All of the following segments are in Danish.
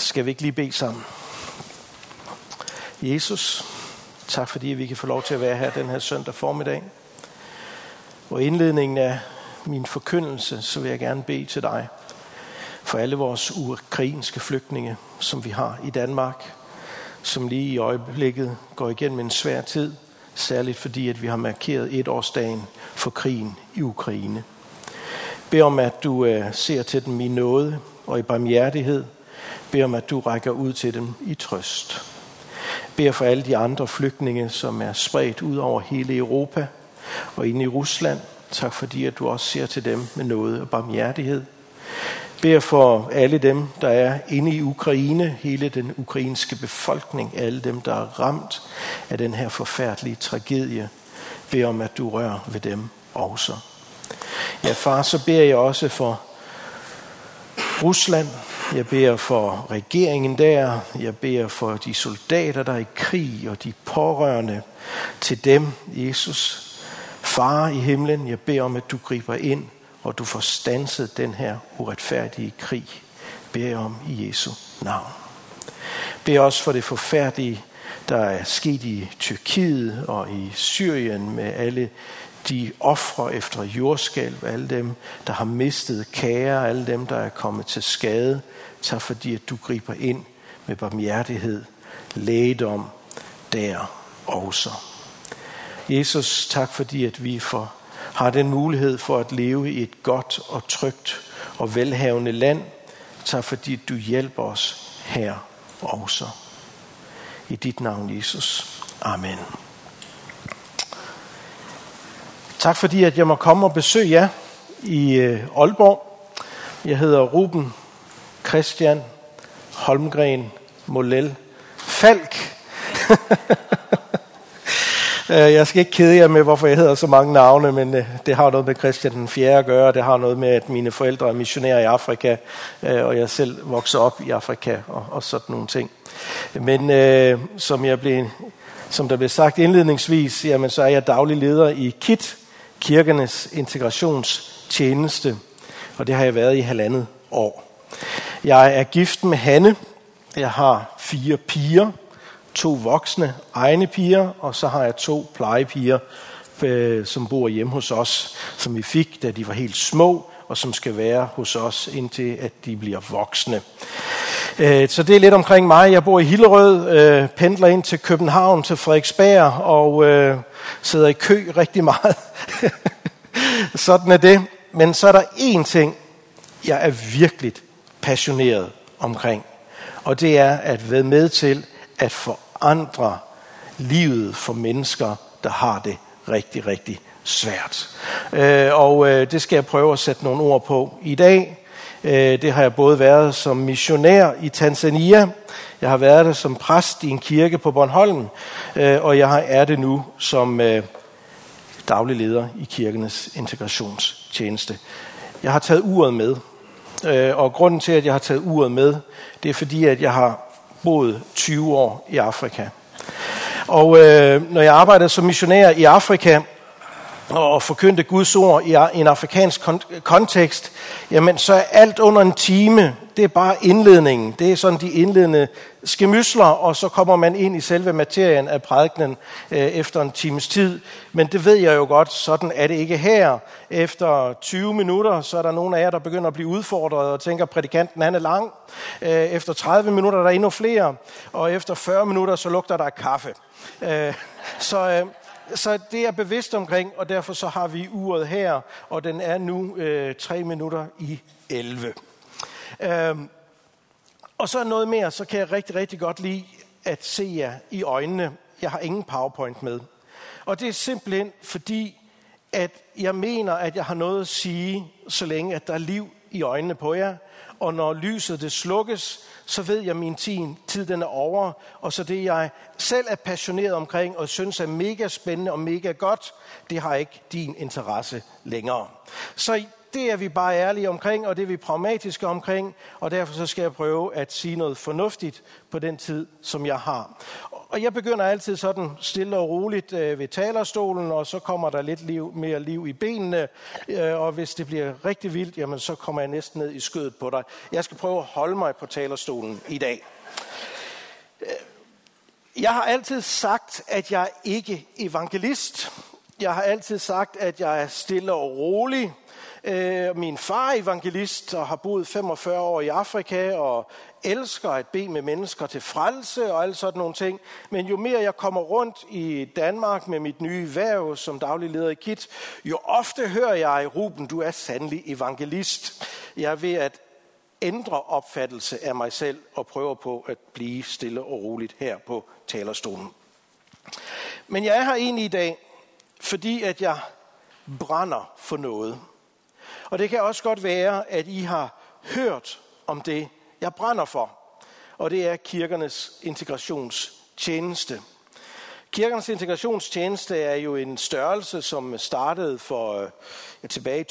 Skal vi ikke lige bede sammen? Jesus, tak fordi vi kan få lov til at være her den her søndag formiddag. Og indledningen af min forkyndelse, så vil jeg gerne bede til dig for alle vores ukrainske flygtninge, som vi har i Danmark, som lige i øjeblikket går igennem en svær tid, særligt fordi, at vi har markeret etårsdagen for krigen i Ukraine. Bed om, at du øh, ser til dem i nåde og i barmhjertighed. Bed om, at du rækker ud til dem i trøst. Bed for alle de andre flygtninge, som er spredt ud over hele Europa og ind i Rusland. Tak fordi, at du også ser til dem med noget og barmhjertighed. Bed for alle dem, der er inde i Ukraine, hele den ukrainske befolkning, alle dem, der er ramt af den her forfærdelige tragedie. Bed om, at du rører ved dem også. Ja, far, så beder jeg også for Rusland. Jeg beder for regeringen der. Jeg beder for de soldater, der er i krig, og de pårørende til dem, Jesus. Far i himlen, jeg beder om, at du griber ind, og du får stanset den her uretfærdige krig. Beder om i Jesu navn. Bed også for det forfærdelige, der er sket i Tyrkiet og i Syrien med alle de ofre efter jordskælv, alle dem, der har mistet kære, alle dem, der er kommet til skade. Tak fordi, at du griber ind med barmhjertighed, lægedom der også. Jesus, tak fordi, at vi får, har den mulighed for at leve i et godt og trygt og velhavende land. Tak fordi, du hjælper os her også. I dit navn, Jesus. Amen. Tak fordi, at jeg må komme og besøge jer i øh, Aalborg. Jeg hedder Ruben Christian Holmgren Molel Falk. Øh, jeg skal ikke kede jer med, hvorfor jeg hedder så mange navne, men øh, det har noget med Christian den 4. at gøre. Det har noget med, at mine forældre er missionærer i Afrika, og jeg selv voksede op i Afrika og, og sådan nogle ting. Men øh, som, jeg blev, som der blev sagt indledningsvis, jamen, så er jeg daglig leder i KIT, kirkernes integrationstjeneste, og det har jeg været i halvandet år. Jeg er gift med Hanne. Jeg har fire piger, to voksne egne piger, og så har jeg to plejepiger, øh, som bor hjemme hos os, som vi fik, da de var helt små, og som skal være hos os, indtil at de bliver voksne. Øh, så det er lidt omkring mig. Jeg bor i Hillerød, øh, pendler ind til København, til Frederiksberg, og øh, sidder i kø rigtig meget. Sådan er det. Men så er der én ting, jeg er virkelig passioneret omkring. Og det er at være med til at forandre livet for mennesker, der har det rigtig, rigtig svært. Øh, og øh, det skal jeg prøve at sætte nogle ord på i dag. Øh, det har jeg både været som missionær i Tanzania, jeg har været der som præst i en kirke på Bornholm, og jeg er det nu som daglig leder i kirkenes integrationstjeneste. Jeg har taget uret med, og grunden til, at jeg har taget uret med, det er fordi, at jeg har boet 20 år i Afrika. Og øh, når jeg arbejdede som missionær i Afrika, og forkyndte Guds ord i en afrikansk kontekst, jamen så er alt under en time, det er bare indledningen. Det er sådan de indledende skemysler, og så kommer man ind i selve materien af prædikenen øh, efter en times tid. Men det ved jeg jo godt, sådan er det ikke her. Efter 20 minutter, så er der nogle af jer, der begynder at blive udfordret og tænker, at prædikanten han er lang. Øh, efter 30 minutter er der endnu flere, og efter 40 minutter, så lugter der kaffe. Øh, så... Øh, så det er bevidst omkring, og derfor så har vi uret her, og den er nu øh, 3 minutter i 11. Øhm, og så noget mere, så kan jeg rigtig, rigtig godt lide at se jer i øjnene. Jeg har ingen PowerPoint med. Og det er simpelthen fordi, at jeg mener, at jeg har noget at sige, så længe at der er liv i øjnene på jer. Og når lyset det slukkes, så ved jeg, at min tid, tid den er over, og så det, jeg selv er passioneret omkring og synes er mega spændende og mega godt, det har ikke din interesse længere. Så det er vi bare ærlige omkring, og det er vi pragmatiske omkring, og derfor så skal jeg prøve at sige noget fornuftigt på den tid, som jeg har. Og jeg begynder altid sådan stille og roligt øh, ved talerstolen, og så kommer der lidt liv, mere liv i benene, øh, og hvis det bliver rigtig vildt, jamen så kommer jeg næsten ned i skødet på dig. Jeg skal prøve at holde mig på talerstolen i dag. Øh, jeg har altid sagt, at jeg ikke er evangelist. Jeg har altid sagt, at jeg er stille og rolig. Øh, min far er evangelist og har boet 45 år i Afrika og elsker at bede med mennesker til frelse og alle sådan nogle ting. Men jo mere jeg kommer rundt i Danmark med mit nye værv som daglig leder i KIT, jo ofte hører jeg, Ruben, du er sandelig evangelist. Jeg er ved at ændre opfattelse af mig selv og prøver på at blive stille og roligt her på talerstolen. Men jeg er her egentlig i dag, fordi at jeg brænder for noget. Og det kan også godt være, at I har hørt om det, jeg brænder for. Og det er kirkernes integrationstjeneste. Kirkernes integrationstjeneste er jo en størrelse, som startede for ja, tilbage i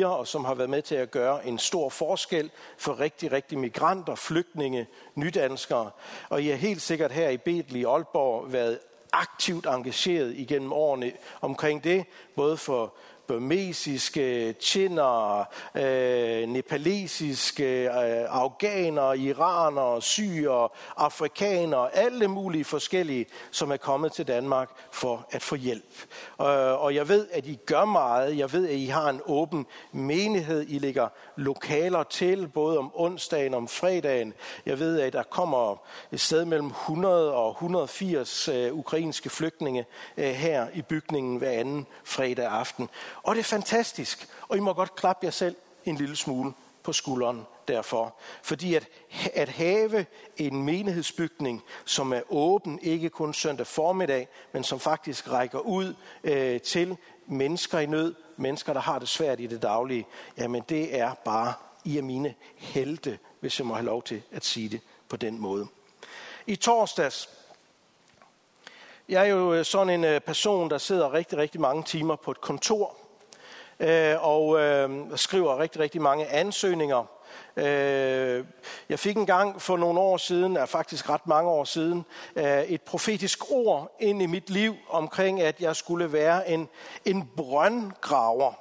2003-2004, og som har været med til at gøre en stor forskel for rigtig, rigtig migranter, flygtninge, nydanskere. Og I er helt sikkert her i Betel i Aalborg været aktivt engageret igennem årene omkring det, både for burmesiske, tjener, øh, nepalesiske, øh, afghanere, iranere, syre, afrikanere, alle mulige forskellige, som er kommet til Danmark for at få hjælp. Øh, og jeg ved, at I gør meget. Jeg ved, at I har en åben menighed. I lægger lokaler til, både om onsdagen og om fredagen. Jeg ved, at der kommer et sted mellem 100 og 180 øh, ukrainske flygtninge øh, her i bygningen hver anden fredag aften. Og det er fantastisk. Og I må godt klappe jer selv en lille smule på skulderen derfor. Fordi at, at have en menighedsbygning, som er åben, ikke kun søndag formiddag, men som faktisk rækker ud øh, til mennesker i nød, mennesker, der har det svært i det daglige, jamen det er bare, I er mine helte, hvis jeg må have lov til at sige det på den måde. I torsdags, jeg er jo øh, sådan en øh, person, der sidder rigtig, rigtig mange timer på et kontor, øh, og øh, skriver rigtig, rigtig mange ansøgninger. Øh, jeg fik engang for nogle år siden, er faktisk ret mange år siden, øh, et profetisk ord ind i mit liv omkring, at jeg skulle være en, en brøndgraver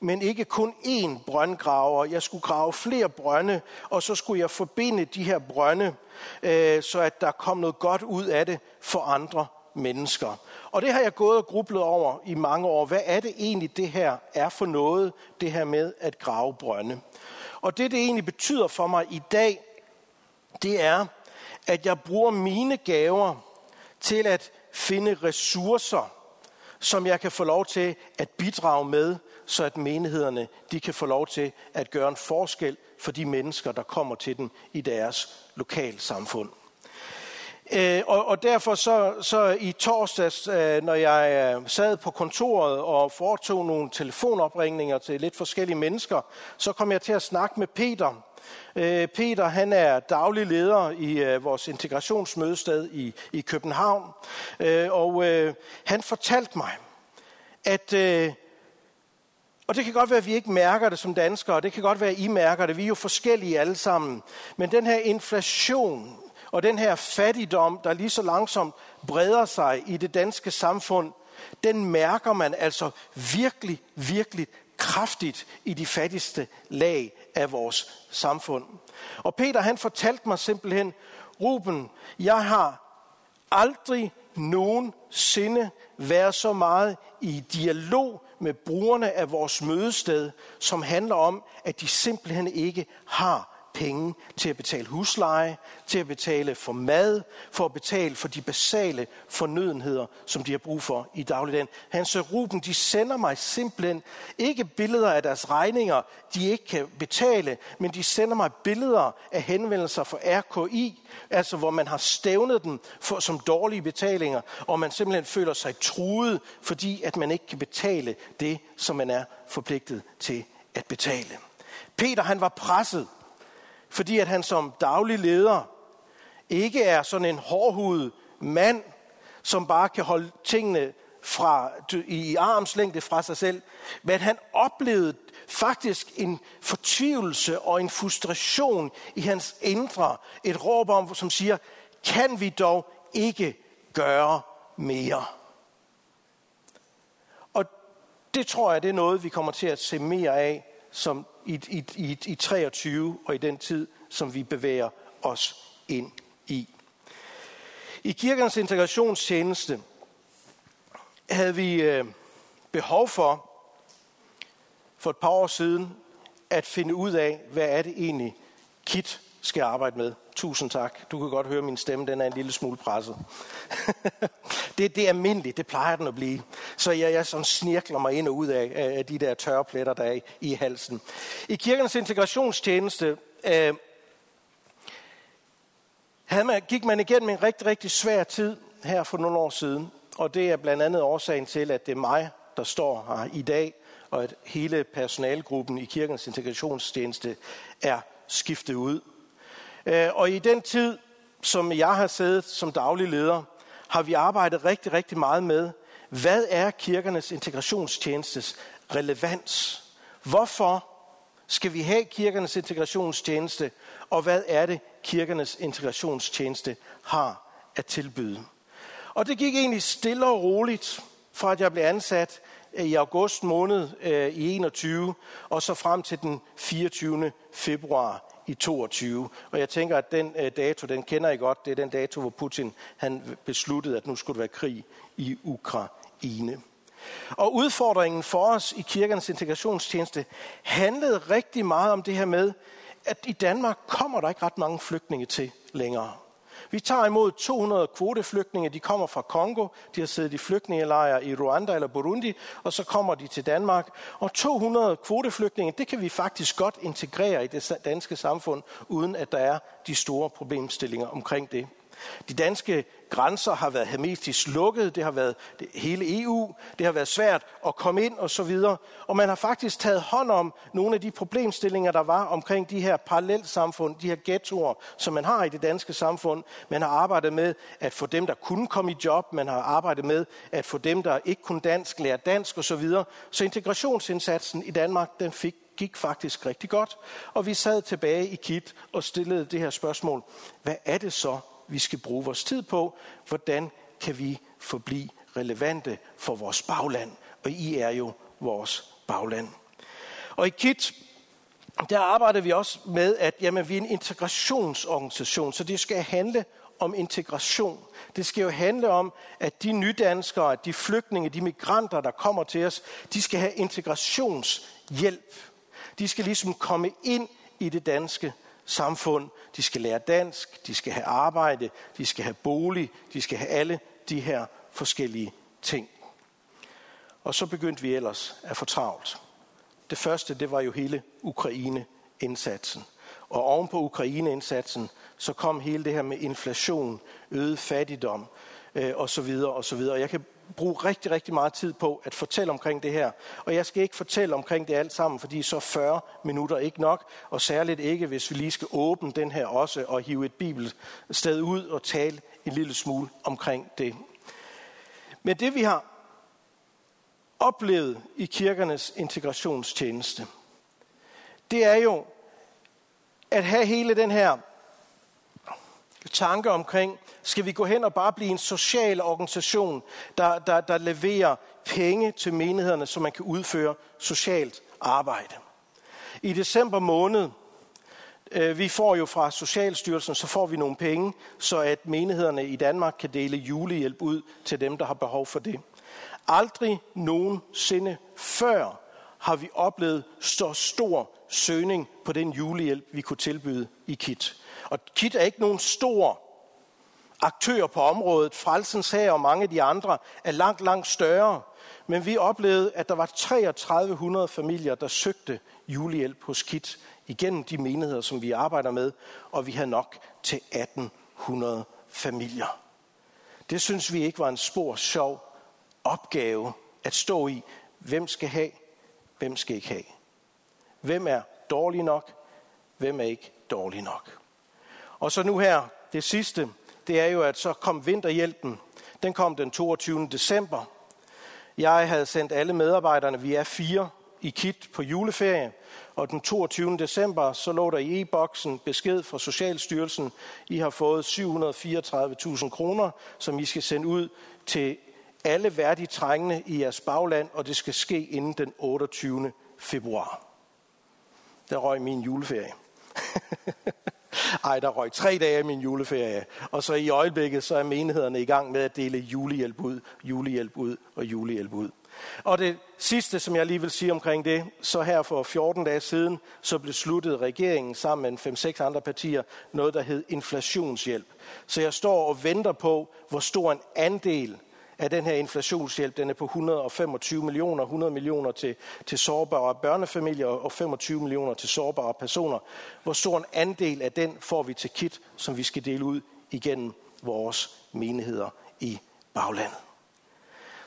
men ikke kun én brøndgraver. Jeg skulle grave flere brønde, og så skulle jeg forbinde de her brønde, øh, så at der kom noget godt ud af det for andre mennesker. Og det har jeg gået og grublet over i mange år. Hvad er det egentlig, det her er for noget, det her med at grave brønde? Og det, det egentlig betyder for mig i dag, det er, at jeg bruger mine gaver til at finde ressourcer, som jeg kan få lov til at bidrage med, så at menighederne de kan få lov til at gøre en forskel for de mennesker, der kommer til dem i deres lokalsamfund. Øh, og, og derfor så, så i torsdags, øh, når jeg øh, sad på kontoret og foretog nogle telefonopringninger til lidt forskellige mennesker, så kom jeg til at snakke med Peter. Øh, Peter han er daglig leder i øh, vores integrationsmødested i, i København, øh, og øh, han fortalte mig, at øh, og det kan godt være, at vi ikke mærker det som danskere, og det kan godt være, at I mærker det. Vi er jo forskellige alle sammen. Men den her inflation, og den her fattigdom, der lige så langsomt breder sig i det danske samfund, den mærker man altså virkelig, virkelig kraftigt i de fattigste lag af vores samfund. Og Peter han fortalte mig simpelthen, Ruben, jeg har aldrig nogensinde været så meget i dialog med brugerne af vores mødested, som handler om, at de simpelthen ikke har penge til at betale husleje, til at betale for mad, for at betale for de basale fornødenheder, som de har brug for i dagligdagen. Hans siger, Ruben, de sender mig simpelthen ikke billeder af deres regninger, de ikke kan betale, men de sender mig billeder af henvendelser fra RKI, altså hvor man har stævnet dem for, som dårlige betalinger, og man simpelthen føler sig truet, fordi at man ikke kan betale det, som man er forpligtet til at betale. Peter han var presset fordi at han som daglig leder ikke er sådan en hårdhudet mand, som bare kan holde tingene fra, i armslængde fra sig selv, men han oplevede faktisk en fortvivlelse og en frustration i hans indre. Et råb om, som siger, kan vi dog ikke gøre mere? Og det tror jeg, det er noget, vi kommer til at se mere af som i, i, i, i 23 og i den tid, som vi bevæger os ind i. I kirkens integrationstjeneste havde vi øh, behov for, for et par år siden, at finde ud af, hvad er det egentlig, KIT skal arbejde med. Tusind tak. Du kan godt høre min stemme, den er en lille smule presset. det, det er almindeligt, det plejer den at blive. Så jeg, jeg sådan snirkler mig ind og ud af, af de der tørre pletter, der er i, i halsen. I kirkens integrationstjeneste øh, havde man, gik man igennem en rigtig, rigtig svær tid her for nogle år siden. Og det er blandt andet årsagen til, at det er mig, der står her i dag, og at hele personalgruppen i kirkens integrationstjeneste er skiftet ud. Øh, og i den tid, som jeg har siddet som daglig leder, har vi arbejdet rigtig, rigtig meget med, hvad er kirkernes integrationstjenestes relevans? Hvorfor skal vi have kirkernes integrationstjeneste, og hvad er det, kirkernes integrationstjeneste har at tilbyde? Og det gik egentlig stille og roligt, fra at jeg blev ansat øh, i august måned øh, i 21, og så frem til den 24. februar i 22. Og jeg tænker, at den øh, dato, den kender I godt. Det er den dato, hvor Putin han besluttede, at nu skulle der være krig i Ukraine. Og udfordringen for os i kirkernes integrationstjeneste handlede rigtig meget om det her med, at i Danmark kommer der ikke ret mange flygtninge til længere. Vi tager imod 200 kvoteflygtninge, de kommer fra Kongo, de har siddet i flygtningelejre i Rwanda eller Burundi, og så kommer de til Danmark. Og 200 kvoteflygtninge, det kan vi faktisk godt integrere i det danske samfund, uden at der er de store problemstillinger omkring det. De danske grænser har været hermetisk lukket, det har været det, hele EU, det har været svært at komme ind og så videre. Og man har faktisk taget hånd om nogle af de problemstillinger, der var omkring de her parallelsamfund, de her ghettoer, som man har i det danske samfund. Man har arbejdet med at få dem, der kunne komme i job, man har arbejdet med at få dem, der ikke kunne dansk, lære dansk og så videre. Så integrationsindsatsen i Danmark, den fik gik faktisk rigtig godt. Og vi sad tilbage i KIT og stillede det her spørgsmål. Hvad er det så, vi skal bruge vores tid på. Hvordan kan vi forblive relevante for vores bagland? Og I er jo vores bagland. Og i KIT, der arbejder vi også med, at jamen, vi er en integrationsorganisation, så det skal handle om integration. Det skal jo handle om, at de nydanskere, at de flygtninge, de migranter, der kommer til os, de skal have integrationshjælp. De skal ligesom komme ind i det danske samfund. De skal lære dansk, de skal have arbejde, de skal have bolig, de skal have alle de her forskellige ting. Og så begyndte vi ellers at få travlt. Det første, det var jo hele Ukraine-indsatsen. Og oven på Ukraine-indsatsen, så kom hele det her med inflation, øget fattigdom øh, og så videre og så videre. Jeg kan bruge rigtig, rigtig meget tid på at fortælle omkring det her. Og jeg skal ikke fortælle omkring det alt sammen, fordi så 40 minutter ikke nok, og særligt ikke, hvis vi lige skal åbne den her også og hive et bibelsted ud og tale en lille smule omkring det. Men det vi har oplevet i kirkernes integrationstjeneste, det er jo at have hele den her tanke omkring, skal vi gå hen og bare blive en social organisation, der, der, der leverer penge til menighederne, så man kan udføre socialt arbejde. I december måned, øh, vi får jo fra Socialstyrelsen, så får vi nogle penge, så at menighederne i Danmark kan dele julehjælp ud til dem, der har behov for det. Aldrig nogensinde før har vi oplevet så stor søgning på den julehjælp, vi kunne tilbyde i KIT. Og KIT er ikke nogen stor aktør på området. Frelsens her og mange af de andre er langt, langt større. Men vi oplevede, at der var 3300 familier, der søgte julehjælp hos KIT igennem de menigheder, som vi arbejder med, og vi havde nok til 1800 familier. Det synes vi ikke var en spor sjov opgave at stå i. Hvem skal have? Hvem skal ikke have? Hvem er dårlig nok? Hvem er ikke dårlig nok? Og så nu her, det sidste, det er jo, at så kom vinterhjælpen. Den kom den 22. december. Jeg havde sendt alle medarbejderne, vi er fire, i KIT på juleferie, og den 22. december, så lå der i e-boksen besked fra Socialstyrelsen, I har fået 734.000 kroner, som I skal sende ud til alle værdige trængende i jeres bagland, og det skal ske inden den 28. februar. Der røg min juleferie. Ej, der røg tre dage af min juleferie. Og så i øjeblikket, så er menighederne i gang med at dele julehjælp ud, julehjælp ud og julehjælp ud. Og det sidste, som jeg lige vil sige omkring det, så her for 14 dage siden, så besluttede regeringen sammen med 5-6 andre partier noget, der hed inflationshjælp. Så jeg står og venter på, hvor stor en andel af den her inflationshjælp, den er på 125 millioner, 100 millioner til, til sårbare børnefamilier og 25 millioner til sårbare personer. Hvor stor en andel af den får vi til kit, som vi skal dele ud igennem vores menigheder i baglandet.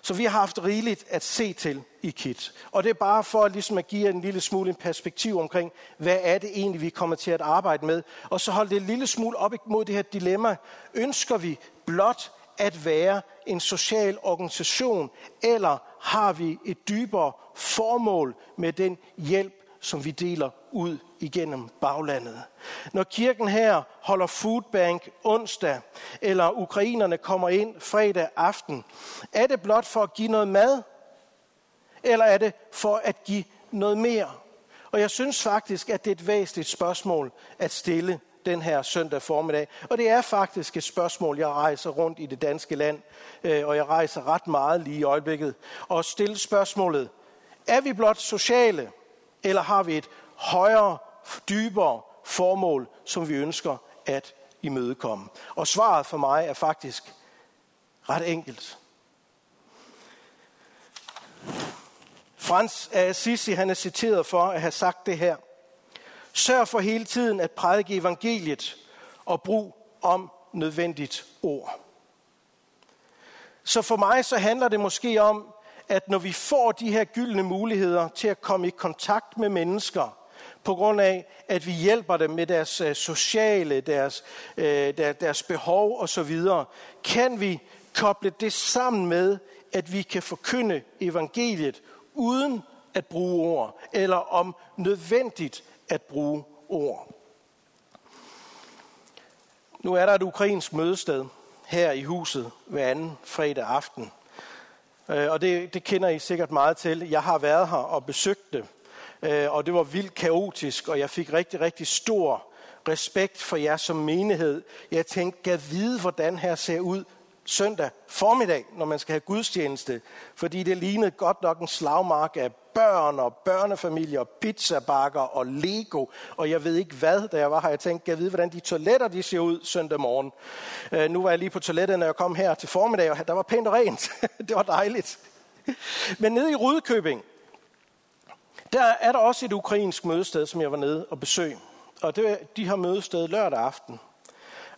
Så vi har haft rigeligt at se til i KIT. Og det er bare for ligesom at give en lille smule en perspektiv omkring, hvad er det egentlig, vi kommer til at arbejde med. Og så holde det en lille smule op imod det her dilemma. Ønsker vi blot at være en social organisation, eller har vi et dybere formål med den hjælp, som vi deler ud igennem baglandet. Når kirken her holder foodbank onsdag, eller ukrainerne kommer ind fredag aften, er det blot for at give noget mad, eller er det for at give noget mere? Og jeg synes faktisk, at det er et væsentligt spørgsmål at stille den her søndag formiddag. Og det er faktisk et spørgsmål, jeg rejser rundt i det danske land, øh, og jeg rejser ret meget lige i øjeblikket, og stiller spørgsmålet, er vi blot sociale, eller har vi et højere, dybere formål, som vi ønsker at imødekomme? Og svaret for mig er faktisk ret enkelt. Frans af Assisi, han er citeret for at have sagt det her. Sørg for hele tiden at prædike evangeliet og brug om nødvendigt ord. Så for mig så handler det måske om, at når vi får de her gyldne muligheder til at komme i kontakt med mennesker, på grund af, at vi hjælper dem med deres øh, sociale, deres, øh, deres behov osv., kan vi koble det sammen med, at vi kan forkynde evangeliet uden at bruge ord, eller om nødvendigt at bruge ord. Nu er der et ukrainsk mødested her i huset hver anden fredag aften. Øh, og det, det kender I sikkert meget til. Jeg har været her og besøgt det. Øh, og det var vildt kaotisk, og jeg fik rigtig, rigtig stor respekt for jer som menighed. Jeg tænkte, kan vide, hvordan her ser ud søndag formiddag, når man skal have gudstjeneste. Fordi det lignede godt nok en slagmark af børn og børnefamilier, pizzabakker og Lego, og jeg ved ikke hvad, da jeg var her. Jeg tænkte, jeg ved, hvordan de toiletter de ser ud søndag morgen. Øh, nu var jeg lige på toilettet, når jeg kom her til formiddag, og der var pænt og rent. det var dejligt. Men nede i Rudkøbing, der er der også et ukrainsk mødested, som jeg var nede og besøg. Og det, de har mødested lørdag aften.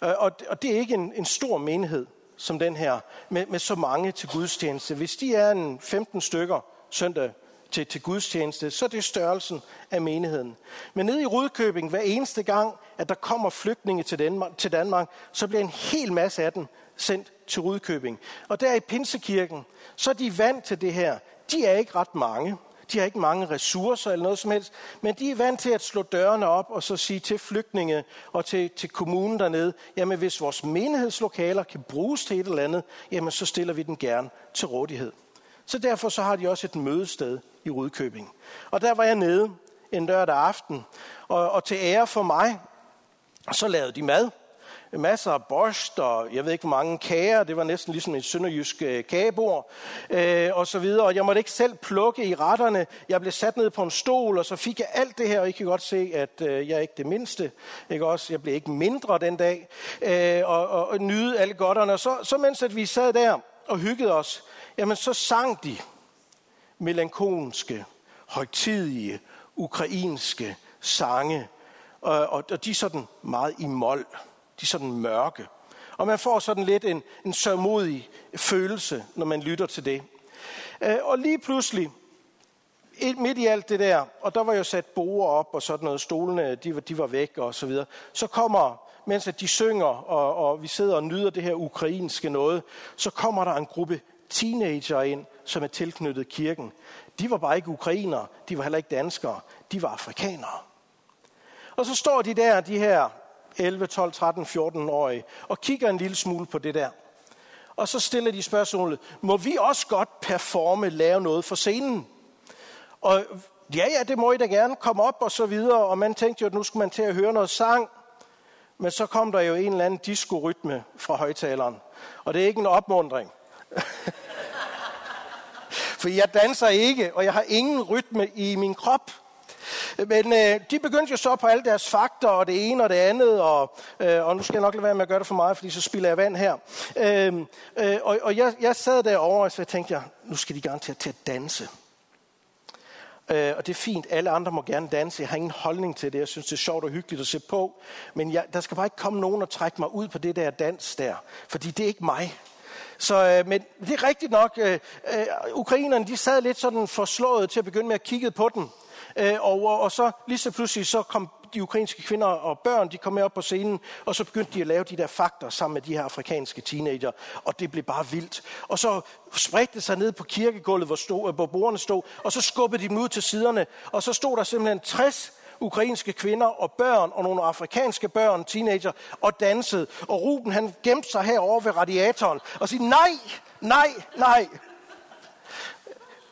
Øh, og, og det er ikke en, en stor menighed som den her, med, med så mange til gudstjeneste. Hvis de er en 15 stykker søndag til, til gudstjeneste, så er det størrelsen af menigheden. Men nede i Rudkøbing, hver eneste gang, at der kommer flygtninge til Danmark, til Danmark, så bliver en hel masse af dem sendt til Rudkøbing. Og der i Pinsekirken, så er de vant til det her. De er ikke ret mange. De har ikke mange ressourcer eller noget som helst, men de er vant til at slå dørene op og så sige til flygtninge og til, til kommunen dernede, jamen hvis vores menighedslokaler kan bruges til et eller andet, jamen så stiller vi den gerne til rådighed. Så derfor så har de også et mødested i Rudkøbing. Og der var jeg nede en lørdag aften, og, og til ære for mig, så lavede de mad. Masser af borst, og jeg ved ikke hvor mange kager, det var næsten ligesom et sønderjysk øh, kagebord, øh, og så videre. Og jeg måtte ikke selv plukke i retterne. Jeg blev sat ned på en stol, og så fik jeg alt det her, og I kan godt se, at øh, jeg er ikke det mindste. Ikke også? Jeg blev ikke mindre den dag, øh, og, og, og nyde alle godterne. Og så, så mens at vi sad der og hyggede os, jamen så sang de melankolske, højtidige, ukrainske sange. Og, og, og de er sådan meget i mål. De er sådan mørke. Og man får sådan lidt en, en sørmodig følelse, når man lytter til det. Øh, og lige pludselig, midt i alt det der, og der var jo sat borer op og sådan noget, stolene de var, de var væk og så videre, så kommer, mens at de synger, og, og vi sidder og nyder det her ukrainske noget, så kommer der en gruppe teenager ind som er tilknyttet kirken. De var bare ikke ukrainere, de var heller ikke danskere, de var afrikanere. Og så står de der, de her 11, 12, 13, 14-årige, og kigger en lille smule på det der. Og så stiller de spørgsmålet, må vi også godt performe, lave noget for scenen? Og ja, ja, det må I da gerne komme op og så videre. Og man tænkte jo, at nu skulle man til at høre noget sang. Men så kom der jo en eller anden diskorytme fra højtaleren. Og det er ikke en opmundring. For jeg danser ikke, og jeg har ingen rytme i min krop. Men øh, de begyndte jo så på alle deres fakter, og det ene og det andet, og, øh, og nu skal jeg nok lade være med at gøre det for meget, fordi så spiller jeg vand her. Øh, øh, og og jeg, jeg sad derovre, og så tænkte jeg, nu skal de garanteret til at danse. Øh, og det er fint, alle andre må gerne danse. Jeg har ingen holdning til det. Jeg synes, det er sjovt og hyggeligt at se på. Men jeg, der skal bare ikke komme nogen og trække mig ud på det der dans der. Fordi det er ikke mig. Så, øh, men det er rigtigt nok. Øh, øh, ukrainerne de sad lidt sådan forslået til at begynde med at kigge på den. Øh, og, og så lige så pludselig så kom de ukrainske kvinder og børn, de kom med op på scenen, og så begyndte de at lave de der fakter sammen med de her afrikanske teenager, og det blev bare vildt. Og så spredte det sig ned på kirkegulvet, hvor, stod, hvor bordene stod, og så skubbede de dem ud til siderne, og så stod der simpelthen 60 ukrainske kvinder og børn og nogle afrikanske børn, teenager, og dansede. Og Ruben han gemte sig herovre ved radiatoren og sagde, nej, nej, nej.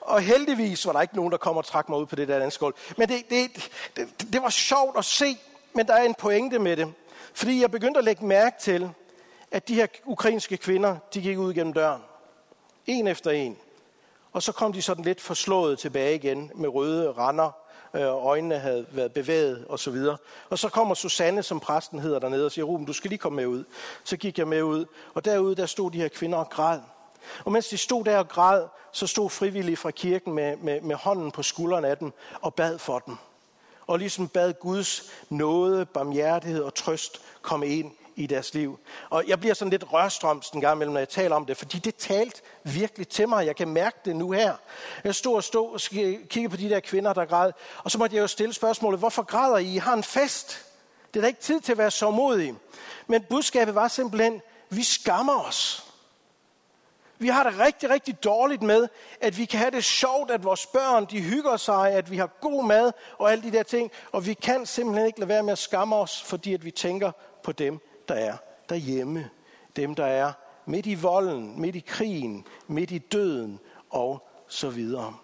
Og heldigvis var der ikke nogen, der kom og trak mig ud på det der danskål. Men det, det, det, det var sjovt at se, men der er en pointe med det. Fordi jeg begyndte at lægge mærke til, at de her ukrainske kvinder, de gik ud gennem døren. En efter en. Og så kom de sådan lidt forslået tilbage igen med røde render, og øjnene havde været bevæget og så videre. Og så kommer Susanne, som præsten hedder dernede, og siger, Ruben, du skal lige komme med ud. Så gik jeg med ud, og derude, der stod de her kvinder og græd. Og mens de stod der og græd, så stod frivillige fra kirken med, med, med hånden på skuldrene af dem og bad for dem. Og ligesom bad Guds nåde, barmhjertighed og trøst komme ind i deres liv. Og jeg bliver sådan lidt rørstrømst en gang imellem, når jeg taler om det, fordi det talte virkelig til mig. Jeg kan mærke det nu her. Jeg stod og, stod og kiggede på de der kvinder, der græd, og så måtte jeg jo stille spørgsmålet, hvorfor græder I? I har en fest. Det er da ikke tid til at være så modig. Men budskabet var simpelthen, vi skammer os. Vi har det rigtig, rigtig dårligt med, at vi kan have det sjovt, at vores børn de hygger sig, at vi har god mad og alle de der ting, og vi kan simpelthen ikke lade være med at skamme os, fordi at vi tænker på dem, der er derhjemme. Dem, der er midt i volden, midt i krigen, midt i døden og så videre.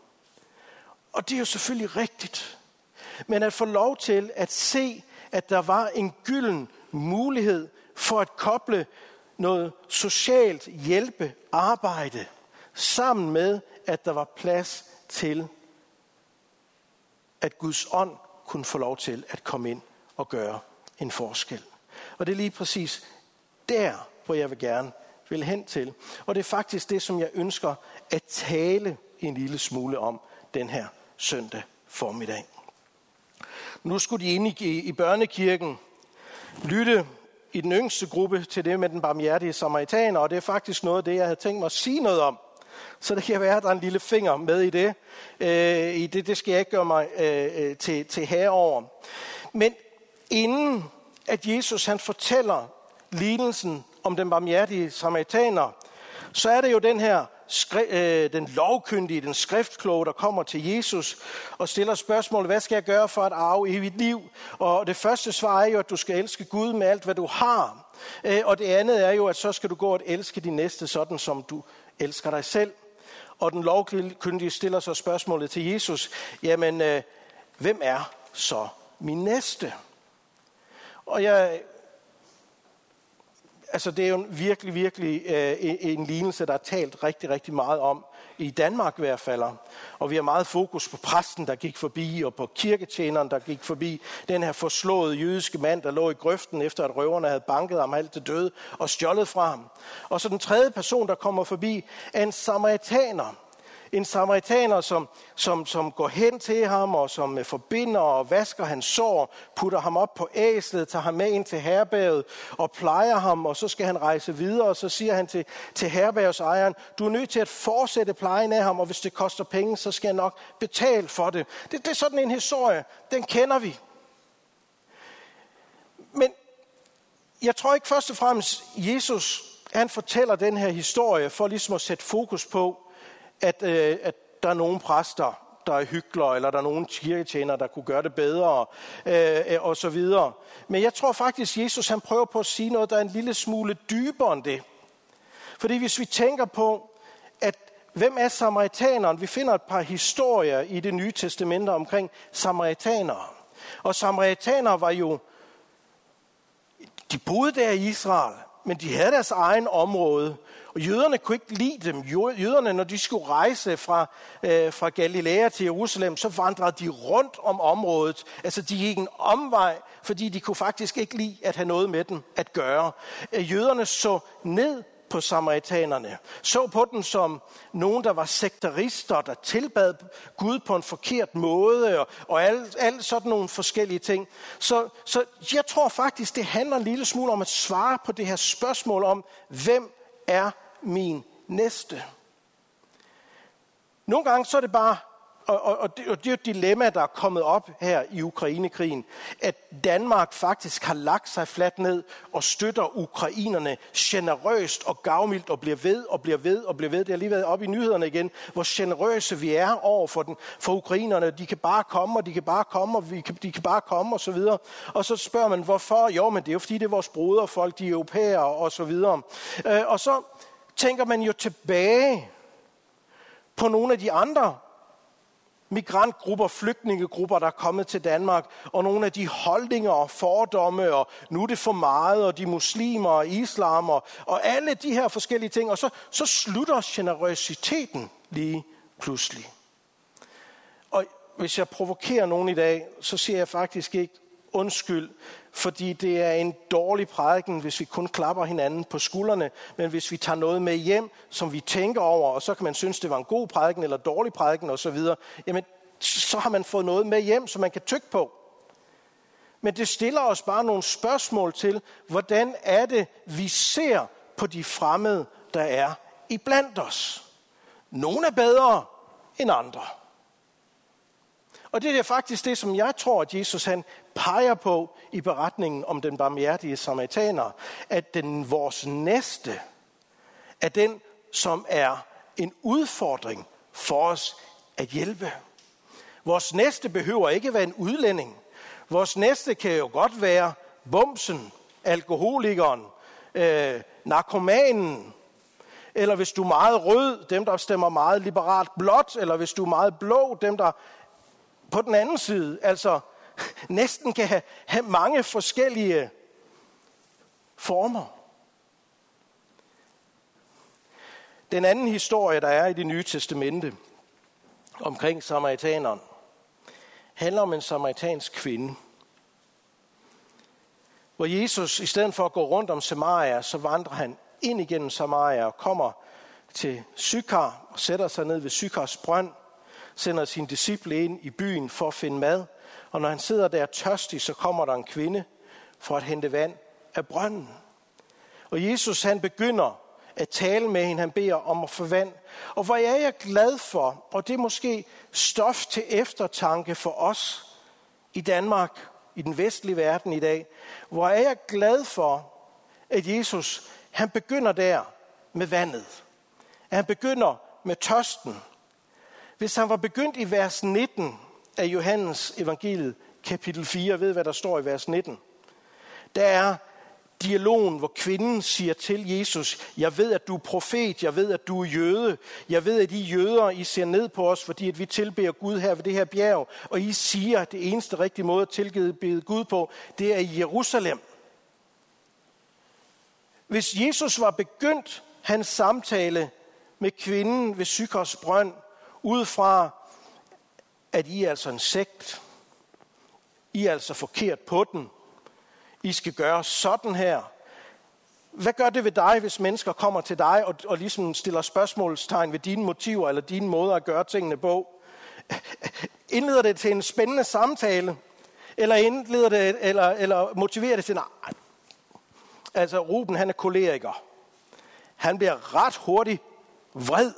Og det er jo selvfølgelig rigtigt. Men at få lov til at se, at der var en gylden mulighed for at koble noget socialt hjælpe arbejde sammen med, at der var plads til, at Guds ånd kunne få lov til at komme ind og gøre en forskel. Og det er lige præcis der, hvor jeg vil gerne vil hen til. Og det er faktisk det, som jeg ønsker at tale en lille smule om den her søndag formiddag. Nu skulle de ind i, i børnekirken lytte i den yngste gruppe til det med den barmhjertige samaritaner, og det er faktisk noget af det, jeg havde tænkt mig at sige noget om. Så det kan være, at der er en lille finger med i det. Øh, i det, det skal jeg ikke gøre mig øh, øh til, til herover. Men inden at Jesus han fortæller lignelsen om den barmhjertige samaritaner, så er det jo den her øh, den lovkyndige, den skriftkloge, der kommer til Jesus og stiller spørgsmål, hvad skal jeg gøre for at arve evigt liv? Og det første svar er jo, at du skal elske Gud med alt, hvad du har. Øh, og det andet er jo, at så skal du gå og elske din næste sådan, som du elsker dig selv. Og den lovkyndige stiller så spørgsmålet til Jesus, jamen, øh, hvem er så min næste? Og jeg altså det er jo virkelig, virkelig øh, en lignelse, der er talt rigtig, rigtig meget om. I Danmark i hvert fald. Og vi har meget fokus på præsten, der gik forbi, og på kirketjeneren, der gik forbi. Den her forslåede jødiske mand, der lå i grøften, efter at røverne havde banket ham alt til døde og stjålet fra ham. Og så den tredje person, der kommer forbi, er en samaritaner en samaritaner, som, som, som går hen til ham, og som øh, forbinder og vasker hans sår, putter ham op på æslet, tager ham med ind til herberget og plejer ham, og så skal han rejse videre, og så siger han til, til herbergsejeren, du er nødt til at fortsætte plejen af ham, og hvis det koster penge, så skal jeg nok betale for det. Det, det er sådan en historie, den kender vi. Men jeg tror ikke først og fremmest, Jesus han fortæller den her historie for ligesom at sætte fokus på, at, øh, at der er nogle præster, der er hyggelig, eller der er nogle kirketjenere, der kunne gøre det bedre, øh, øh, og så videre. Men jeg tror faktisk, Jesus han prøver på at sige noget, der er en lille smule dybere end det. Fordi hvis vi tænker på, at hvem er samaritaneren? Vi finder et par historier i det nye testamente omkring samaritanere. Og samaritanere var jo, de boede der i Israel, men de havde deres egen område, og jøderne kunne ikke lide dem. Jøderne, når de skulle rejse fra, øh, fra Galilea til Jerusalem, så vandrede de rundt om området. Altså, de gik en omvej, fordi de kunne faktisk ikke lide at have noget med dem at gøre. Øh, jøderne så ned på samaritanerne. Så på dem som nogen, der var sektarister, der tilbad Gud på en forkert måde, og, og alle alt sådan nogle forskellige ting. Så, så jeg tror faktisk, det handler en lille smule om at svare på det her spørgsmål om, hvem er min næste? Nogle gange så er det bare og, og, og, det, og det er jo et dilemma, der er kommet op her i Ukrainekrigen, at Danmark faktisk har lagt sig fladt ned og støtter ukrainerne generøst og gavmildt og bliver ved og bliver ved og bliver ved. Det har lige været op i nyhederne igen, hvor generøse vi er over for, den, for ukrainerne. De kan bare komme, og de kan bare komme, og vi kan, de kan bare komme, og så videre. Og så spørger man, hvorfor? Jo, men det er jo fordi, det er vores broderfolk, de er europæere, og så videre. Øh, og så tænker man jo tilbage på nogle af de andre migrantgrupper, flygtningegrupper, der er kommet til Danmark, og nogle af de holdninger og fordomme, og nu er det for meget, og de muslimer og islam, og, og alle de her forskellige ting, og så, så slutter generøsiteten lige pludselig. Og hvis jeg provokerer nogen i dag, så siger jeg faktisk ikke undskyld, fordi det er en dårlig prædiken, hvis vi kun klapper hinanden på skuldrene, men hvis vi tager noget med hjem, som vi tænker over, og så kan man synes, det var en god prædiken eller dårlig prædiken osv., jamen så har man fået noget med hjem, som man kan tykke på. Men det stiller os bare nogle spørgsmål til, hvordan er det, vi ser på de fremmede, der er i blandt os. Nogle er bedre end andre. Og det er faktisk det, som jeg tror, at Jesus han peger på i beretningen om den barmhjertige samaritaner, at den vores næste er den, som er en udfordring for os at hjælpe. Vores næste behøver ikke være en udlænding. Vores næste kan jo godt være bumsen, alkoholikeren, øh, narkomanen, eller hvis du er meget rød, dem der stemmer meget liberalt blåt, eller hvis du er meget blå, dem der på den anden side, altså næsten kan have, mange forskellige former. Den anden historie, der er i det nye testamente omkring samaritaneren, handler om en samaritansk kvinde. Hvor Jesus, i stedet for at gå rundt om Samaria, så vandrer han ind igennem Samaria og kommer til Sykar og sætter sig ned ved Sykars brønd – sender sin disciple ind i byen for at finde mad. Og når han sidder der tørstig, så kommer der en kvinde for at hente vand af brønden. Og Jesus han begynder at tale med hende. Han beder om at få vand. Og hvor er jeg glad for, og det er måske stof til eftertanke for os i Danmark, i den vestlige verden i dag, hvor er jeg glad for, at Jesus han begynder der med vandet. At han begynder med tørsten. Hvis han var begyndt i vers 19 af Johannes evangeliet, kapitel 4, ved hvad der står i vers 19. Der er dialogen, hvor kvinden siger til Jesus, jeg ved, at du er profet, jeg ved, at du er jøde, jeg ved, at I jøder, I ser ned på os, fordi at vi tilbeder Gud her ved det her bjerg, og I siger, at det eneste rigtige måde at tilbede Gud på, det er i Jerusalem. Hvis Jesus var begyndt hans samtale med kvinden ved Sykers brønd, ud fra, at I er altså en sekt. I er altså forkert på den. I skal gøre sådan her. Hvad gør det ved dig, hvis mennesker kommer til dig og, og ligesom stiller spørgsmålstegn ved dine motiver eller dine måder at gøre tingene på? Indleder det til en spændende samtale? Eller indleder det, eller, eller motiverer det til, nej, altså Ruben han er koleriker. Han bliver ret hurtigt vred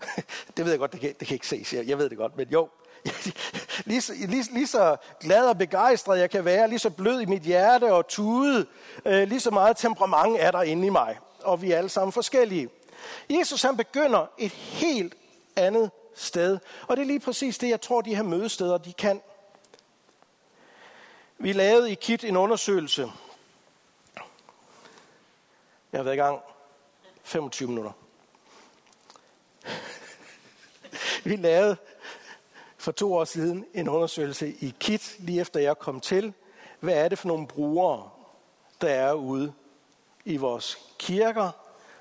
det ved jeg godt, det kan, det kan ikke ses. Jeg, jeg ved det godt, men jo. lige, så, lige, lige så glad og begejstret jeg kan være, lige så blød i mit hjerte og tude, øh, lige så meget temperament er der inde i mig. Og vi er alle sammen forskellige. Jesus han begynder et helt andet sted. Og det er lige præcis det, jeg tror, de her mødesteder, de kan. Vi lavede i KIT en undersøgelse. Jeg har været i gang 25 minutter. Vi lavede for to år siden en undersøgelse i KIT, lige efter jeg kom til. Hvad er det for nogle brugere, der er ude i vores kirker,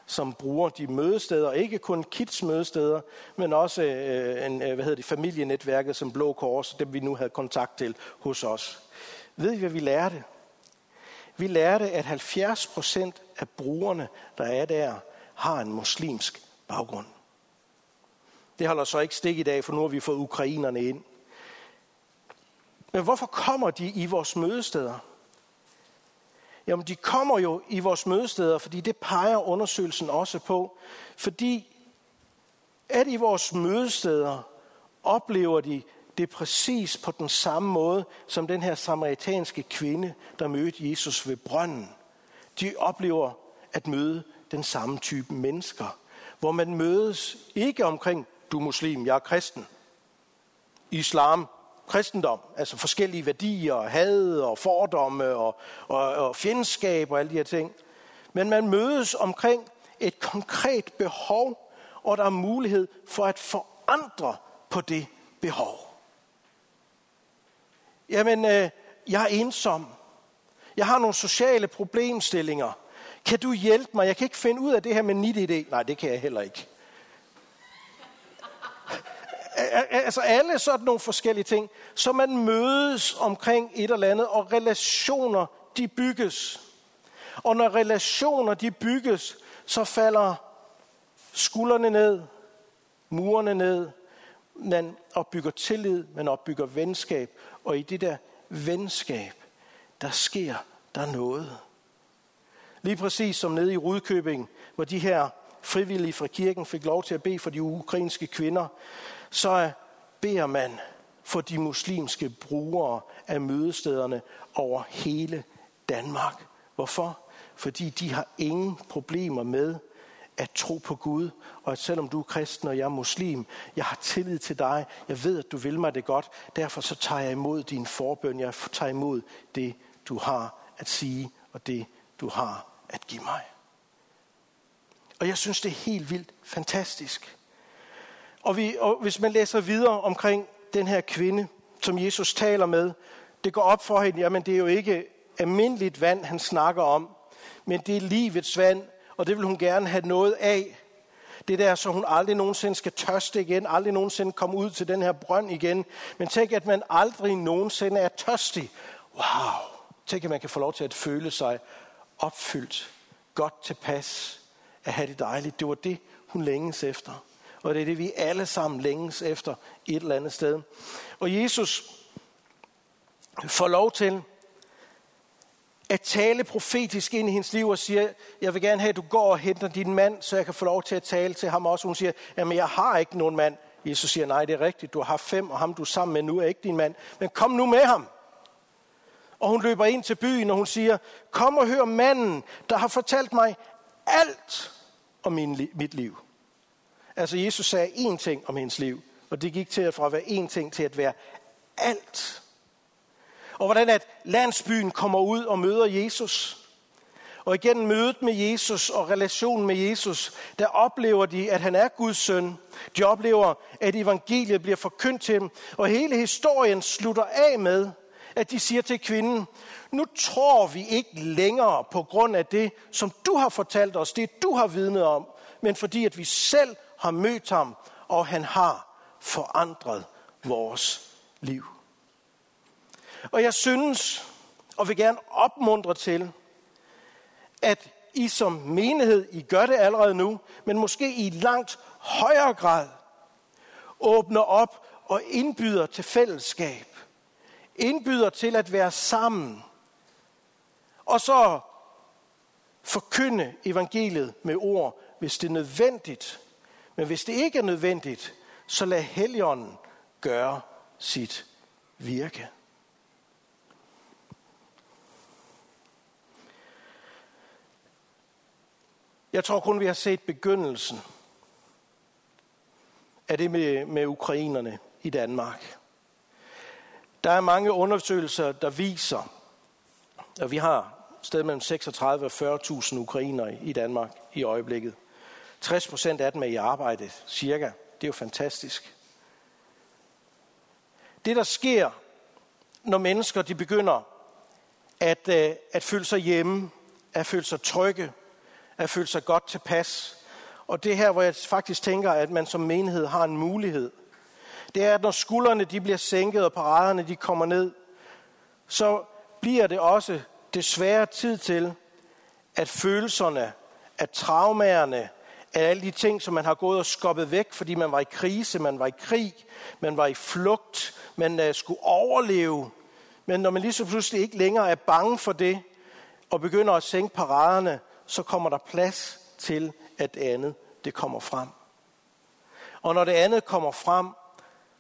som bruger de mødesteder, ikke kun KITs mødesteder, men også øh, en, øh, hvad hedder det, familienetværket som Blå Kors, dem vi nu havde kontakt til hos os. Ved I, hvad vi lærte? Vi lærte, at 70 procent af brugerne, der er der, har en muslimsk baggrund. Det holder så ikke stik i dag, for nu har vi fået ukrainerne ind. Men hvorfor kommer de i vores mødesteder? Jamen, de kommer jo i vores mødesteder, fordi det peger undersøgelsen også på. Fordi at i vores mødesteder oplever de det præcis på den samme måde, som den her samaritanske kvinde, der mødte Jesus ved brønden. De oplever at møde den samme type mennesker, hvor man mødes ikke omkring, du er muslim, jeg er kristen, islam, kristendom, altså forskellige værdier, had og fordomme og, og, og fjendskab og alle de her ting. Men man mødes omkring et konkret behov, og der er mulighed for at forandre på det behov. Jamen, øh, jeg er ensom. Jeg har nogle sociale problemstillinger. Kan du hjælpe mig? Jeg kan ikke finde ud af det her med NitID. Nej, det kan jeg heller ikke altså alle sådan nogle forskellige ting, så man mødes omkring et eller andet, og relationer, de bygges. Og når relationer, de bygges, så falder skuldrene ned, murene ned, man opbygger tillid, man opbygger venskab, og i det der venskab, der sker der noget. Lige præcis som nede i Rudkøbing, hvor de her frivillige fra kirken fik lov til at bede for de ukrainske kvinder, så beder man for de muslimske brugere af mødestederne over hele Danmark. Hvorfor? Fordi de har ingen problemer med at tro på Gud, og at selvom du er kristen og jeg er muslim, jeg har tillid til dig, jeg ved, at du vil mig det godt, derfor så tager jeg imod din forbøn, jeg tager imod det, du har at sige, og det, du har at give mig. Og jeg synes, det er helt vildt fantastisk. Og, vi, og hvis man læser videre omkring den her kvinde, som Jesus taler med, det går op for hende, jamen det er jo ikke almindeligt vand, han snakker om, men det er livets vand, og det vil hun gerne have noget af. Det der, så hun aldrig nogensinde skal tørste igen, aldrig nogensinde komme ud til den her brønd igen. Men tænk, at man aldrig nogensinde er tørstig. Wow! Tænk, at man kan få lov til at føle sig opfyldt, godt tilpas, at have det dejligt. Det var det, hun længes efter. Og det er det, vi alle sammen længes efter et eller andet sted. Og Jesus får lov til at tale profetisk ind i hendes liv og siger, jeg vil gerne have, at du går og henter din mand, så jeg kan få lov til at tale til ham også. Hun siger, jamen jeg har ikke nogen mand. Jesus siger, nej, det er rigtigt, du har fem, og ham du er sammen med nu er ikke din mand. Men kom nu med ham. Og hun løber ind til byen, og hun siger, kom og hør manden, der har fortalt mig alt om min, mit liv. Altså Jesus sagde én ting om hendes liv, og det gik til at fra at være én ting til at være alt. Og hvordan at landsbyen kommer ud og møder Jesus. Og igen mødet med Jesus og relationen med Jesus, der oplever de, at han er Guds søn. De oplever, at evangeliet bliver forkyndt til dem. Og hele historien slutter af med, at de siger til kvinden, nu tror vi ikke længere på grund af det, som du har fortalt os, det du har vidnet om, men fordi at vi selv har mødt ham, og han har forandret vores liv. Og jeg synes, og vil gerne opmuntre til, at I som menighed, I gør det allerede nu, men måske i langt højere grad, åbner op og indbyder til fællesskab. Indbyder til at være sammen. Og så forkynde evangeliet med ord, hvis det er nødvendigt. Men hvis det ikke er nødvendigt, så lad Helligånden gøre sit virke. Jeg tror kun, vi har set begyndelsen er det med, med ukrainerne i Danmark. Der er mange undersøgelser, der viser, at vi har sted mellem 36 og 40.000 ukrainere i Danmark i øjeblikket. 60 procent af dem er i arbejde, cirka. Det er jo fantastisk. Det, der sker, når mennesker de begynder at, øh, at føle sig hjemme, at føle sig trygge, at føle sig godt tilpas. Og det her, hvor jeg faktisk tænker, at man som menighed har en mulighed, det er, at når skuldrene de bliver sænket, og paraderne de kommer ned, så bliver det også desværre tid til, at følelserne, at traumerne, at alle de ting, som man har gået og skoppet væk, fordi man var i krise, man var i krig, man var i flugt, man uh, skulle overleve. Men når man lige så pludselig ikke længere er bange for det, og begynder at sænke paraderne, så kommer der plads til, at andet det kommer frem. Og når det andet kommer frem,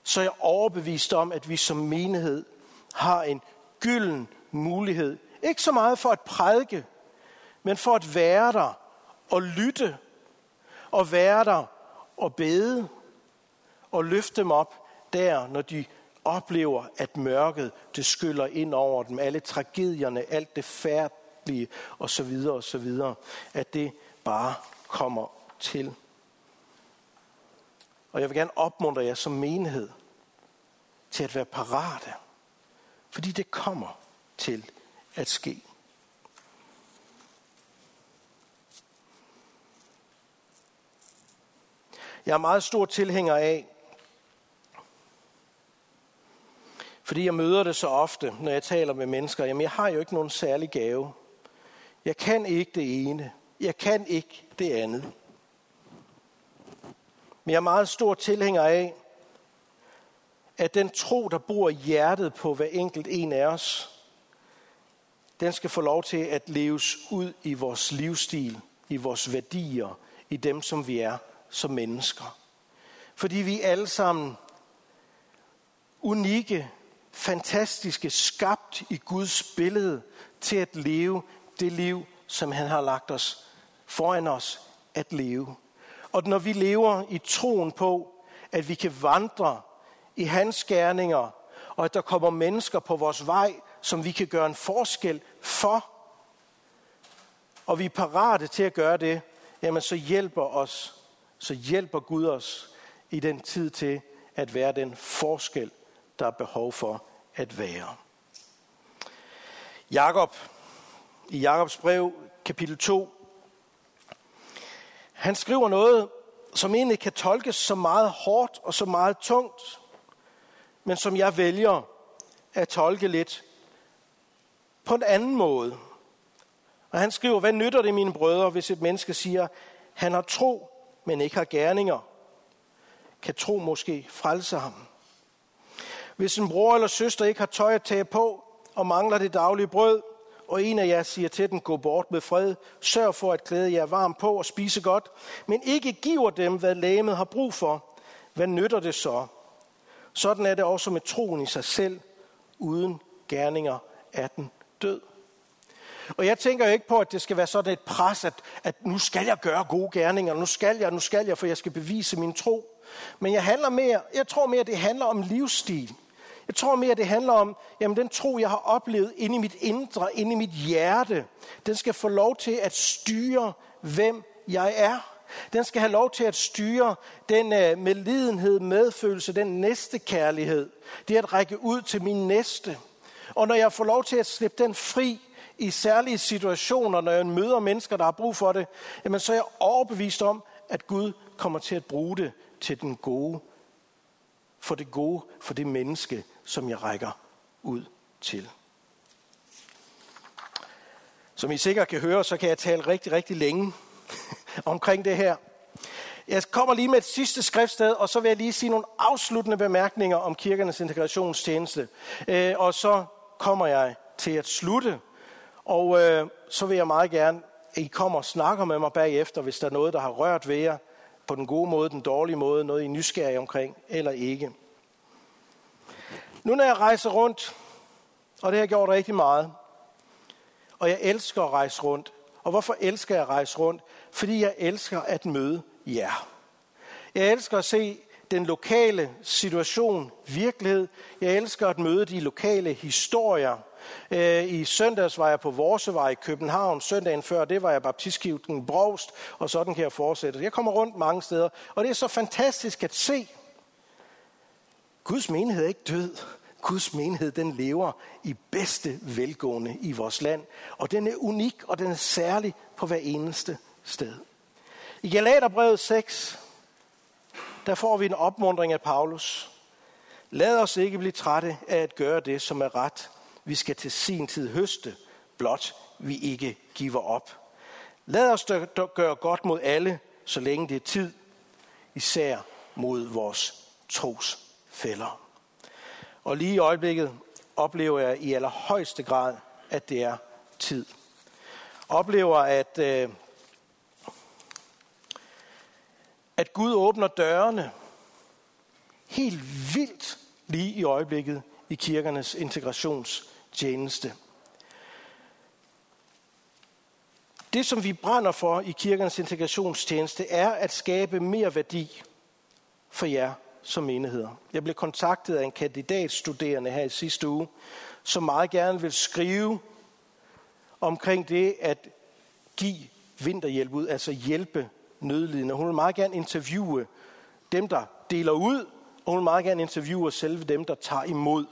så er jeg overbevist om, at vi som menighed har en gylden mulighed. Ikke så meget for at prædike, men for at være der og lytte og være der og bede og løfte dem op der, når de oplever, at mørket det skyller ind over dem. Alle tragedierne, alt det færdelige osv. osv. At det bare kommer til. Og jeg vil gerne opmuntre jer som menighed til at være parate. Fordi det kommer til at ske. Jeg er meget stor tilhænger af, fordi jeg møder det så ofte, når jeg taler med mennesker, jamen jeg har jo ikke nogen særlig gave. Jeg kan ikke det ene. Jeg kan ikke det andet. Men jeg er meget stor tilhænger af, at den tro, der bor i hjertet på hver enkelt en af os, den skal få lov til at leves ud i vores livsstil, i vores værdier, i dem, som vi er som mennesker. Fordi vi er alle sammen unikke, fantastiske, skabt i Guds billede til at leve det liv, som han har lagt os foran os at leve. Og når vi lever i troen på, at vi kan vandre i hans gerninger, og at der kommer mennesker på vores vej, som vi kan gøre en forskel for, og vi er parate til at gøre det, jamen så hjælper os, så hjælper Gud os i den tid til at være den forskel, der er behov for at være. Jakob, i Jakobs brev, kapitel 2, han skriver noget, som egentlig kan tolkes så meget hårdt og så meget tungt, men som jeg vælger at tolke lidt på en anden måde. Og han skriver, hvad nytter det mine brødre, hvis et menneske siger, han har tro, men ikke har gerninger? Kan tro måske frelse ham? Hvis en bror eller søster ikke har tøj at tage på, og mangler det daglige brød, og en af jer siger til den, gå bort med fred, sørg for at klæde jer varm på og spise godt, men ikke giver dem, hvad lægemet har brug for, hvad nytter det så? Sådan er det også med troen i sig selv, uden gerninger er den død. Og jeg tænker ikke på, at det skal være sådan et pres, at, at nu skal jeg gøre gode gerninger, nu skal jeg, nu skal jeg, for jeg skal bevise min tro. Men jeg, handler mere, jeg tror mere, det handler om livsstil. Jeg tror mere, det handler om, jamen den tro, jeg har oplevet inde i mit indre, inde i mit hjerte, den skal få lov til at styre, hvem jeg er. Den skal have lov til at styre den uh, medlidenhed, medfølelse, den næste kærlighed. Det er at række ud til min næste. Og når jeg får lov til at slippe den fri i særlige situationer, når jeg møder mennesker, der har brug for det, jamen så er jeg overbevist om, at Gud kommer til at bruge det til den gode, for det gode, for det menneske, som jeg rækker ud til. Som I sikkert kan høre, så kan jeg tale rigtig, rigtig længe omkring det her. Jeg kommer lige med et sidste skriftsted, og så vil jeg lige sige nogle afsluttende bemærkninger om kirkernes integrationstjeneste. Øh, og så kommer jeg til at slutte. Og øh, så vil jeg meget gerne, at I kommer og snakker med mig bagefter, hvis der er noget, der har rørt ved jer på den gode måde, den dårlige måde, noget I er nysgerrige omkring, eller ikke. Nu når jeg rejser rundt, og det har jeg gjort rigtig meget, og jeg elsker at rejse rundt. Og hvorfor elsker jeg at rejse rundt? Fordi jeg elsker at møde jer. Jeg elsker at se den lokale situation, virkelighed. Jeg elsker at møde de lokale historier. Øh, I søndags var jeg på Vorsevej i København. Søndagen før, det var jeg baptistkirken Brogst, og sådan kan jeg fortsætte. Jeg kommer rundt mange steder, og det er så fantastisk at se. Guds menighed er ikke død. Guds menighed, den lever i bedste velgående i vores land. Og den er unik, og den er særlig på hver eneste sted. I Galaterbrevet 6, der får vi en opmundring af Paulus. Lad os ikke blive trætte af at gøre det, som er ret. Vi skal til sin tid høste, blot vi ikke giver op. Lad os gøre godt mod alle, så længe det er tid, især mod vores trosfælder. Og lige i øjeblikket oplever jeg i allerhøjeste grad, at det er tid. Oplever, at, øh, at Gud åbner dørene helt vildt lige i øjeblikket i kirkernes tjeneste. Det, som vi brænder for i kirkernes integrationstjeneste, er at skabe mere værdi for jer som menigheder. Jeg blev kontaktet af en kandidatstuderende her i sidste uge, som meget gerne vil skrive omkring det at give vinterhjælp ud, altså hjælpe nødlidende. Hun vil meget gerne interviewe dem, der deler ud, og hun vil meget gerne interviewe selve dem, der tager imod.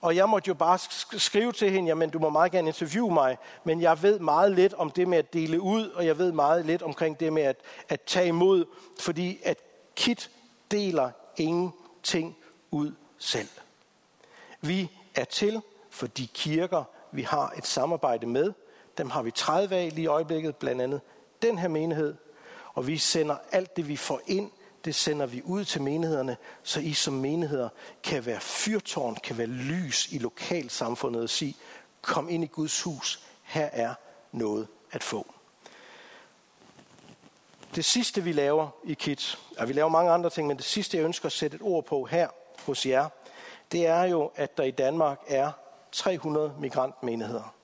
Og jeg måtte jo bare skrive til hende, jamen du må meget gerne interviewe mig, men jeg ved meget lidt om det med at dele ud, og jeg ved meget lidt omkring det med at, at tage imod, fordi at KIT deler ingenting ud selv. Vi er til for de kirker, vi har et samarbejde med. Dem har vi 30 af lige i øjeblikket, blandt andet den her menighed. Og vi sender alt det, vi får ind, det sender vi ud til menighederne, så I som menigheder kan være fyrtårn, kan være lys i lokalsamfundet og sige, kom ind i Guds hus, her er noget at få. Det sidste, vi laver i KIT, og vi laver mange andre ting, men det sidste, jeg ønsker at sætte et ord på her hos jer, det er jo, at der i Danmark er 300 migrantmenigheder.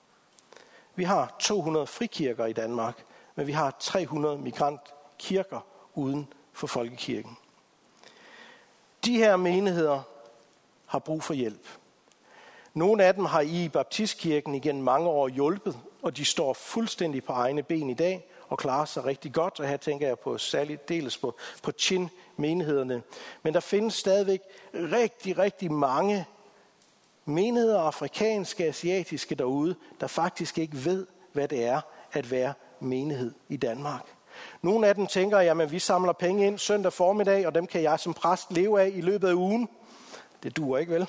Vi har 200 frikirker i Danmark, men vi har 300 migrantkirker uden for folkekirken. De her menigheder har brug for hjælp. Nogle af dem har I baptistkirken igen mange år hjulpet, og de står fuldstændig på egne ben i dag, og klarer sig rigtig godt, og her tænker jeg på særligt dels på, på Chin-menighederne. Men der findes stadigvæk rigtig, rigtig mange menigheder, afrikanske, asiatiske derude, der faktisk ikke ved, hvad det er at være menighed i Danmark. Nogle af dem tænker, jamen vi samler penge ind søndag formiddag, og dem kan jeg som præst leve af i løbet af ugen. Det duer ikke vel?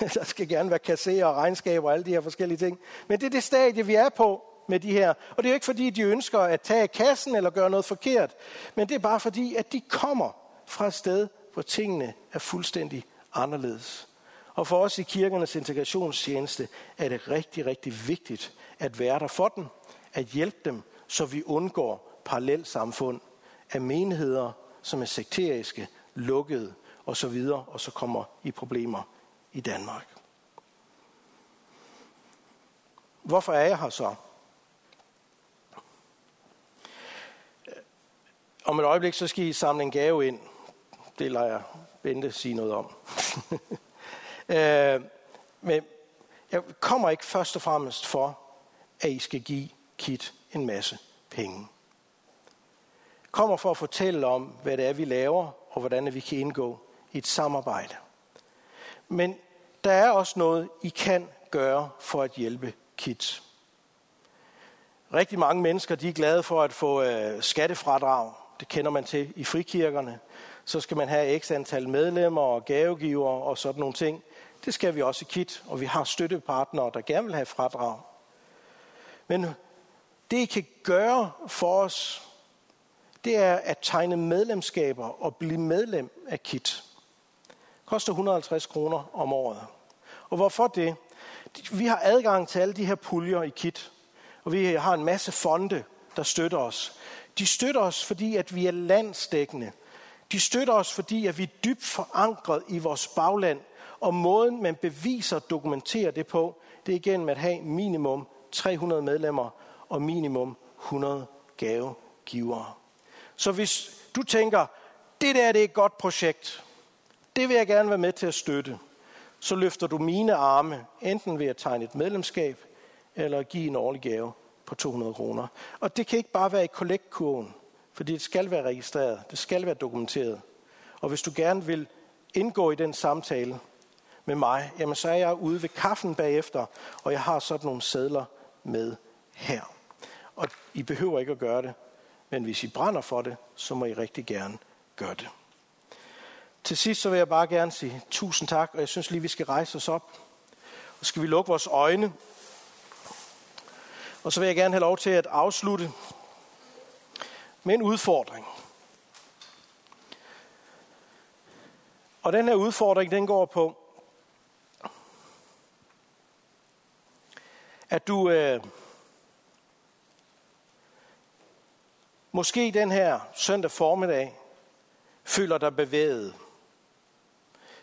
der skal gerne være kasser og regnskaber og alle de her forskellige ting. Men det er det stadie, vi er på med de her. Og det er jo ikke fordi, de ønsker at tage kassen eller gøre noget forkert, men det er bare fordi, at de kommer fra et sted, hvor tingene er fuldstændig anderledes. Og for os i kirkernes integrationstjeneste er det rigtig, rigtig vigtigt at være der for dem, at hjælpe dem, så vi undgår parallelsamfund af menigheder, som er sekteriske, lukkede og så videre, og så kommer i problemer i Danmark. Hvorfor er jeg her så? Om et øjeblik, så skal I samle en gave ind. Det lader jeg Bente sige noget om. øh, men jeg kommer ikke først og fremmest for, at I skal give Kit en masse penge. Kommer for at fortælle om, hvad det er, vi laver, og hvordan vi kan indgå i et samarbejde. Men der er også noget, I kan gøre for at hjælpe kids. Rigtig mange mennesker de er glade for at få øh, skattefradrag det kender man til i frikirkerne. Så skal man have x antal medlemmer og gavegiver og sådan nogle ting. Det skal vi også i KIT, og vi har støttepartnere, der gerne vil have fradrag. Men det I kan gøre for os, det er at tegne medlemskaber og blive medlem af KIT. Det koster 150 kroner om året. Og hvorfor det? Vi har adgang til alle de her puljer i KIT, og vi har en masse fonde, der støtter os. De støtter os, fordi at vi er landsdækkende. De støtter os, fordi at vi er dybt forankret i vores bagland. Og måden, man beviser og dokumenterer det på, det er igen med at have minimum 300 medlemmer og minimum 100 gavegivere. Så hvis du tænker, det der det er et godt projekt. Det vil jeg gerne være med til at støtte. Så løfter du mine arme, enten ved at tegne et medlemskab, eller give en årlig gave på 200 kroner. Og det kan ikke bare være i kollektkurven, fordi det skal være registreret, det skal være dokumenteret. Og hvis du gerne vil indgå i den samtale med mig, jamen så er jeg ude ved kaffen bagefter, og jeg har sådan nogle sædler med her. Og I behøver ikke at gøre det, men hvis I brænder for det, så må I rigtig gerne gøre det. Til sidst så vil jeg bare gerne sige tusind tak, og jeg synes lige, vi skal rejse os op. Og skal vi lukke vores øjne. Og så vil jeg gerne have lov til at afslutte med en udfordring. Og den her udfordring, den går på, at du øh, måske den her søndag formiddag føler dig bevæget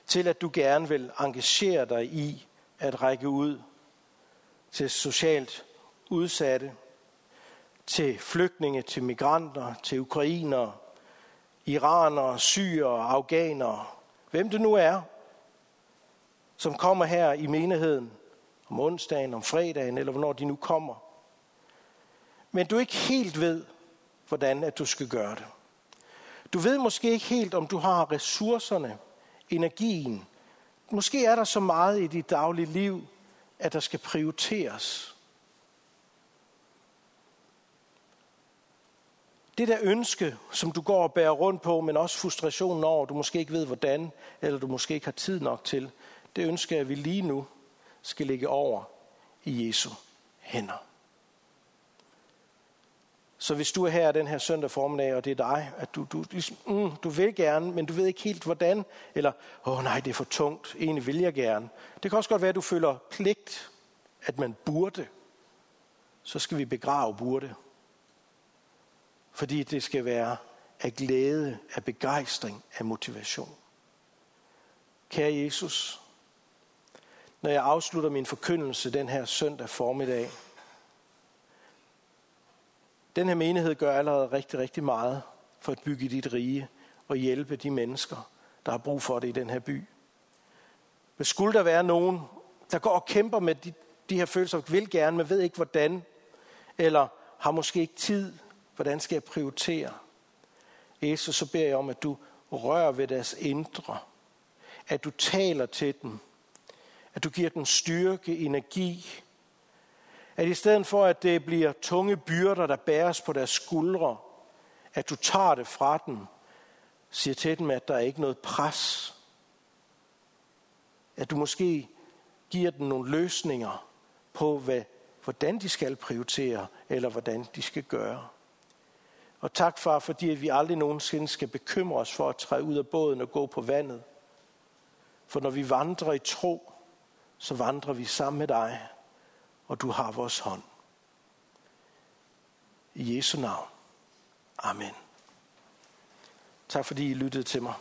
til, at du gerne vil engagere dig i at række ud til socialt udsatte, til flygtninge, til migranter, til ukrainere, iranere, syrere, afghanere, hvem det nu er, som kommer her i menigheden om onsdagen, om fredagen, eller hvornår de nu kommer. Men du ikke helt ved, hvordan at du skal gøre det. Du ved måske ikke helt, om du har ressourcerne, energien. Måske er der så meget i dit daglige liv, at der skal prioriteres. Det der ønske, som du går og bærer rundt på, men også frustrationen over, du måske ikke ved hvordan, eller du måske ikke har tid nok til, det ønsker jeg, vi lige nu skal ligge over i Jesu hænder. Så hvis du er her den her søndag formiddag, og det er dig, at du, du, ligesom, mm, du vil gerne, men du ved ikke helt hvordan, eller, åh oh, nej, det er for tungt, egentlig vil jeg gerne. Det kan også godt være, at du føler pligt, at man burde. Så skal vi begrave burde. Fordi det skal være af glæde, af begejstring, af motivation. Kære Jesus, når jeg afslutter min forkyndelse den her søndag formiddag, den her menighed gør allerede rigtig, rigtig meget for at bygge dit rige og hjælpe de mennesker, der har brug for det i den her by. Men skulle der være nogen, der går og kæmper med de, de her følelser, vil gerne, men ved ikke hvordan, eller har måske ikke tid, hvordan skal jeg prioritere? Jesus, så beder jeg om, at du rører ved deres indre, at du taler til dem, at du giver dem styrke, energi, at i stedet for, at det bliver tunge byrder, der bæres på deres skuldre, at du tager det fra dem, siger til dem, at der er ikke noget pres. At du måske giver dem nogle løsninger på, hvad, hvordan de skal prioritere, eller hvordan de skal gøre. Og tak, far, fordi at vi aldrig nogensinde skal bekymre os for at træde ud af båden og gå på vandet. For når vi vandrer i tro, så vandrer vi sammen med dig og du har vores hånd. I Jesu navn. Amen. Tak fordi I lyttede til mig.